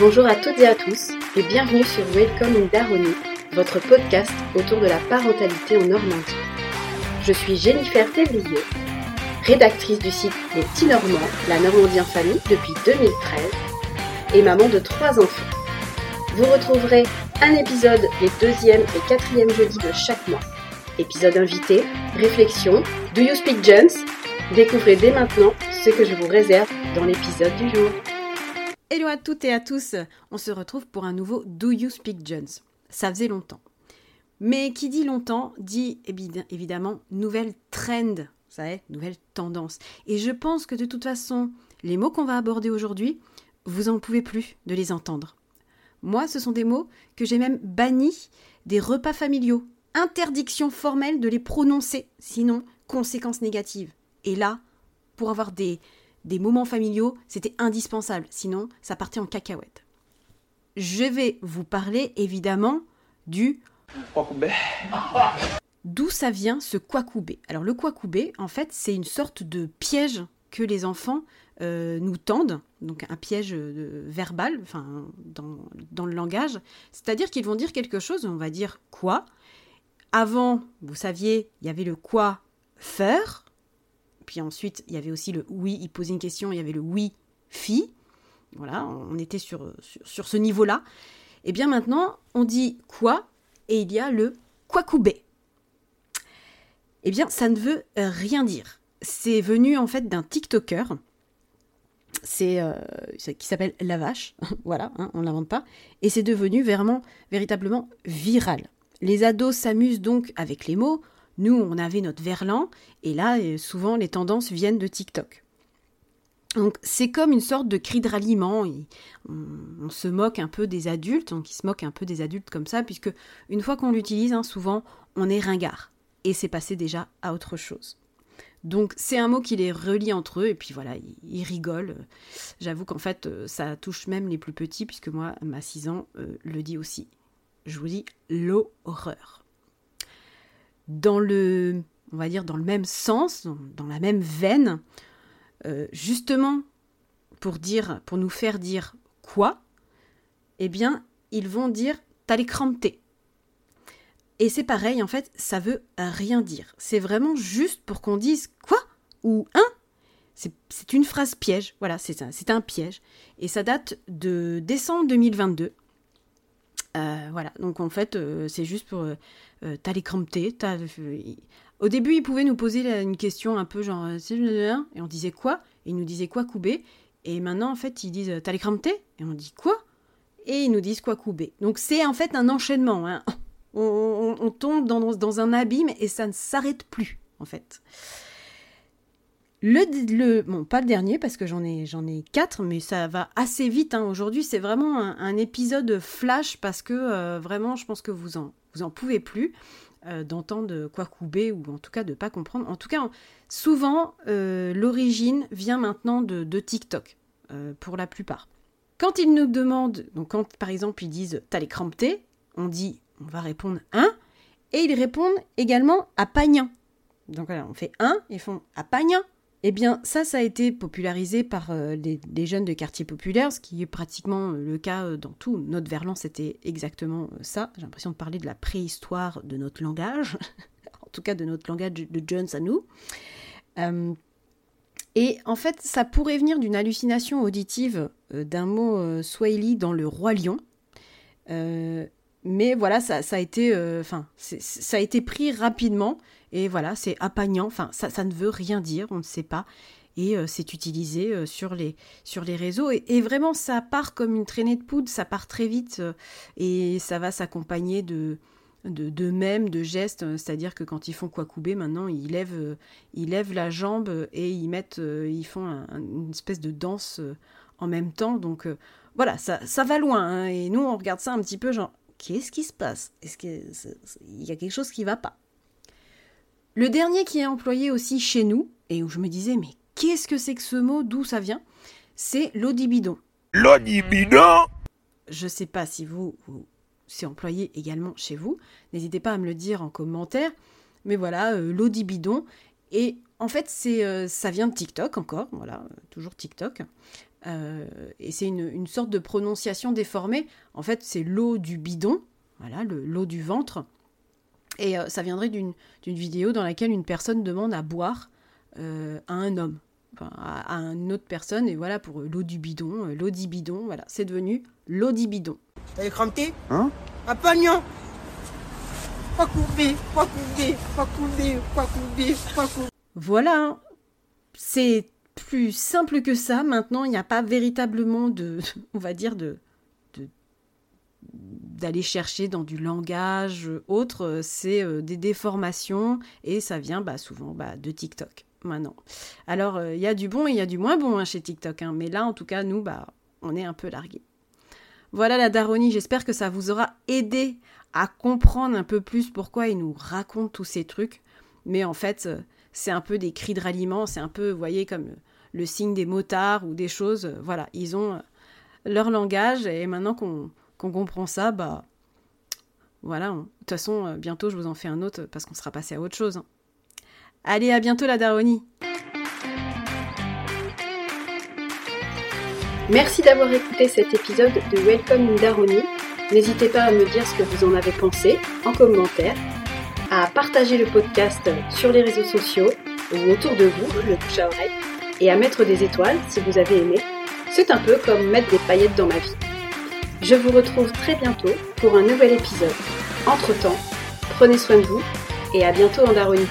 Bonjour à toutes et à tous et bienvenue sur Welcome in votre podcast autour de la parentalité en Normandie. Je suis Jennifer Thévrier, rédactrice du site Les Petits Normands, la Normandie en famille depuis 2013 et maman de trois enfants. Vous retrouverez un épisode les deuxième et quatrième jeudis de chaque mois. Épisode invité, réflexion, Do You Speak Jones Découvrez dès maintenant ce que je vous réserve dans l'épisode du jour. Hello à toutes et à tous, on se retrouve pour un nouveau Do You Speak Jones Ça faisait longtemps. Mais qui dit longtemps dit évidemment nouvelle trend, vous savez, nouvelle tendance. Et je pense que de toute façon, les mots qu'on va aborder aujourd'hui, vous en pouvez plus de les entendre. Moi, ce sont des mots que j'ai même bannis des repas familiaux. Interdiction formelle de les prononcer, sinon conséquences négatives. Et là, pour avoir des, des moments familiaux, c'était indispensable, sinon ça partait en cacahuète. Je vais vous parler évidemment du D'où ça vient ce kwakubé? Alors le kwakubé, en fait, c'est une sorte de piège que les enfants euh, nous tendent, donc un piège euh, verbal, enfin dans, dans le langage. C'est-à-dire qu'ils vont dire quelque chose, on va dire quoi? Avant, vous saviez, il y avait le quoi faire, puis ensuite, il y avait aussi le oui, il posait une question, il y avait le oui, fi. Voilà, on était sur, ce niveau-là. Et eh bien maintenant, on dit quoi et il y a le quacoubé. Eh bien, ça ne veut rien dire. C'est venu en fait d'un TikToker. C'est euh, qui s'appelle La Vache, voilà, hein, on ne l'invente pas, et c'est devenu vraiment, véritablement viral. Les ados s'amusent donc avec les mots, nous, on avait notre verlan, et là, euh, souvent, les tendances viennent de TikTok. Donc c'est comme une sorte de cri de ralliement. On, se moque un peu des adultes, donc ils se moquent un peu des adultes comme ça, puisque une fois qu'on l'utilise, hein, souvent on est ringard. Et c'est passé déjà à autre chose. Donc c'est un mot qui les relie entre eux, et puis voilà, ils, rigolent. J'avoue qu'en fait, euh, ça touche même les plus petits, puisque moi, ma 6 ans, euh, le dit aussi. Je vous dis l'horreur dans le, on va dire, dans le même sens, dans, la même veine, euh, justement pour dire, pour nous faire dire quoi, eh bien, ils vont dire crampes Et c'est pareil, en fait, ça veut rien dire. C'est vraiment juste pour qu'on dise quoi ou un. C'est une phrase piège, voilà, c'est un piège. Et ça date de décembre 2022. Euh, voilà, donc en fait, euh, c'est juste pour. Euh, t'as les crampes Au début, ils pouvaient nous poser une question un peu genre. Et on disait quoi? Et ils nous disaient quoi couper? Et maintenant, en fait, ils disent T'as les crampes Et on dit quoi? Et ils nous disent quoi couper. Donc c'est en fait un enchaînement. Hein. On, tombe dans, dans, un abîme et ça ne s'arrête plus, en fait. Le, le, bon, pas le dernier parce que j'en ai, j'en ai quatre, mais ça va assez vite. Hein. Aujourd'hui, c'est vraiment un, épisode flash parce que euh, vraiment, je pense que vous en, vous en pouvez plus euh, d'entendre quoi couper ou en tout cas de pas comprendre. En tout cas, souvent, euh, l'origine vient maintenant de, de TikTok pour la plupart. Quand ils nous demandent, donc quand par exemple ils disent t'as les crampes on dit on va répondre un, et ils répondent également à pagnan. Donc voilà, on fait un, ils font à pagnan. Eh bien, ça, ça a été popularisé par euh, les, jeunes de quartier populaire, ce qui est pratiquement euh, le cas euh, dans tout. Notre verlan, c'était exactement ça. J'ai l'impression de parler de la préhistoire de notre langage, en tout cas de notre langage de Jones à nous. et en fait, ça pourrait venir d'une hallucination auditive d'un mot swahili dans le roi lion. Mais voilà, ça, a été, enfin, ça a été pris rapidement et voilà, c'est apagnant, enfin ça, ça, ne veut rien dire, on ne sait pas. Et euh, c'est utilisé euh, sur, les, sur les réseaux. Et, vraiment, ça part comme une traînée de poudre, ça part très vite euh, et ça va s'accompagner de, de, de de gestes. C'est-à-dire que quand ils font quoi couper, maintenant, ils lèvent, ils lèvent la jambe et ils, mettent, ils font une espèce de danse en même temps. Donc voilà, ça, ça va loin. Hein. et nous, on regarde ça un petit peu genre, qu'est-ce qui se passe? Est-ce qu'il y a quelque chose qui va pas? Le dernier qui est employé aussi chez nous, et où je me disais, mais qu'est-ce que c'est que ce mot, d'où ça vient? C'est l'audibidon. L'audibidon Je sais pas si vous, c'est employé également chez vous. N'hésitez pas à me le dire en commentaire. Mais voilà, euh, l'audibidon. Et en fait, c'est, euh, ça vient de TikTok encore, voilà, toujours TikTok. Et c'est une, sorte de prononciation déformée. En fait, c'est l'eau du bidon, voilà, l'eau du ventre. Et ça viendrait d'une vidéo dans laquelle une personne demande à boire à un homme à, une autre personne. Et voilà, pour l'eau du bidon, euh, l'eau bidon, voilà, c'est devenu l'eau bidon. T'as crampé Hein? Un pognon Pas coupé, pas coupé, pas coupé, pas coupé, pas coupé. Voilà, c'est plus simple que ça. Maintenant, il n'y a pas véritablement de, on va dire, de, d'aller chercher dans du langage autre, c'est euh, des déformations et ça vient bah, souvent bah, de TikTok maintenant. Alors, il euh, y a du bon et il y a du moins bon hein, chez TikTok, hein. mais là, en tout cas, nous, bah, on est un peu largués. Voilà la Daronie, j'espère que ça vous aura aidé à comprendre un peu plus pourquoi il nous raconte tous ces trucs. Mais en fait, euh, c'est un peu des cris de ralliement, c'est un peu, vous voyez, comme le, signe des motards ou des choses. Euh, voilà, ils ont leur langage et maintenant qu'on comprend ça, bah voilà. De toute façon, bientôt je vous en fais un autre parce qu'on sera passé à autre chose. Hein. Allez, à bientôt la Daronie. Merci d'avoir écouté cet épisode de Welcome in Daronie. N'hésitez pas à me dire ce que vous en avez pensé en commentaire, à partager le podcast sur les réseaux sociaux ou autour de vous, le bouche à et à mettre des étoiles si vous avez aimé. C'est un peu comme mettre des paillettes dans ma vie. Je vous retrouve très bientôt pour un nouvel épisode. Entre-temps, prenez soin de vous et à bientôt en Daronie.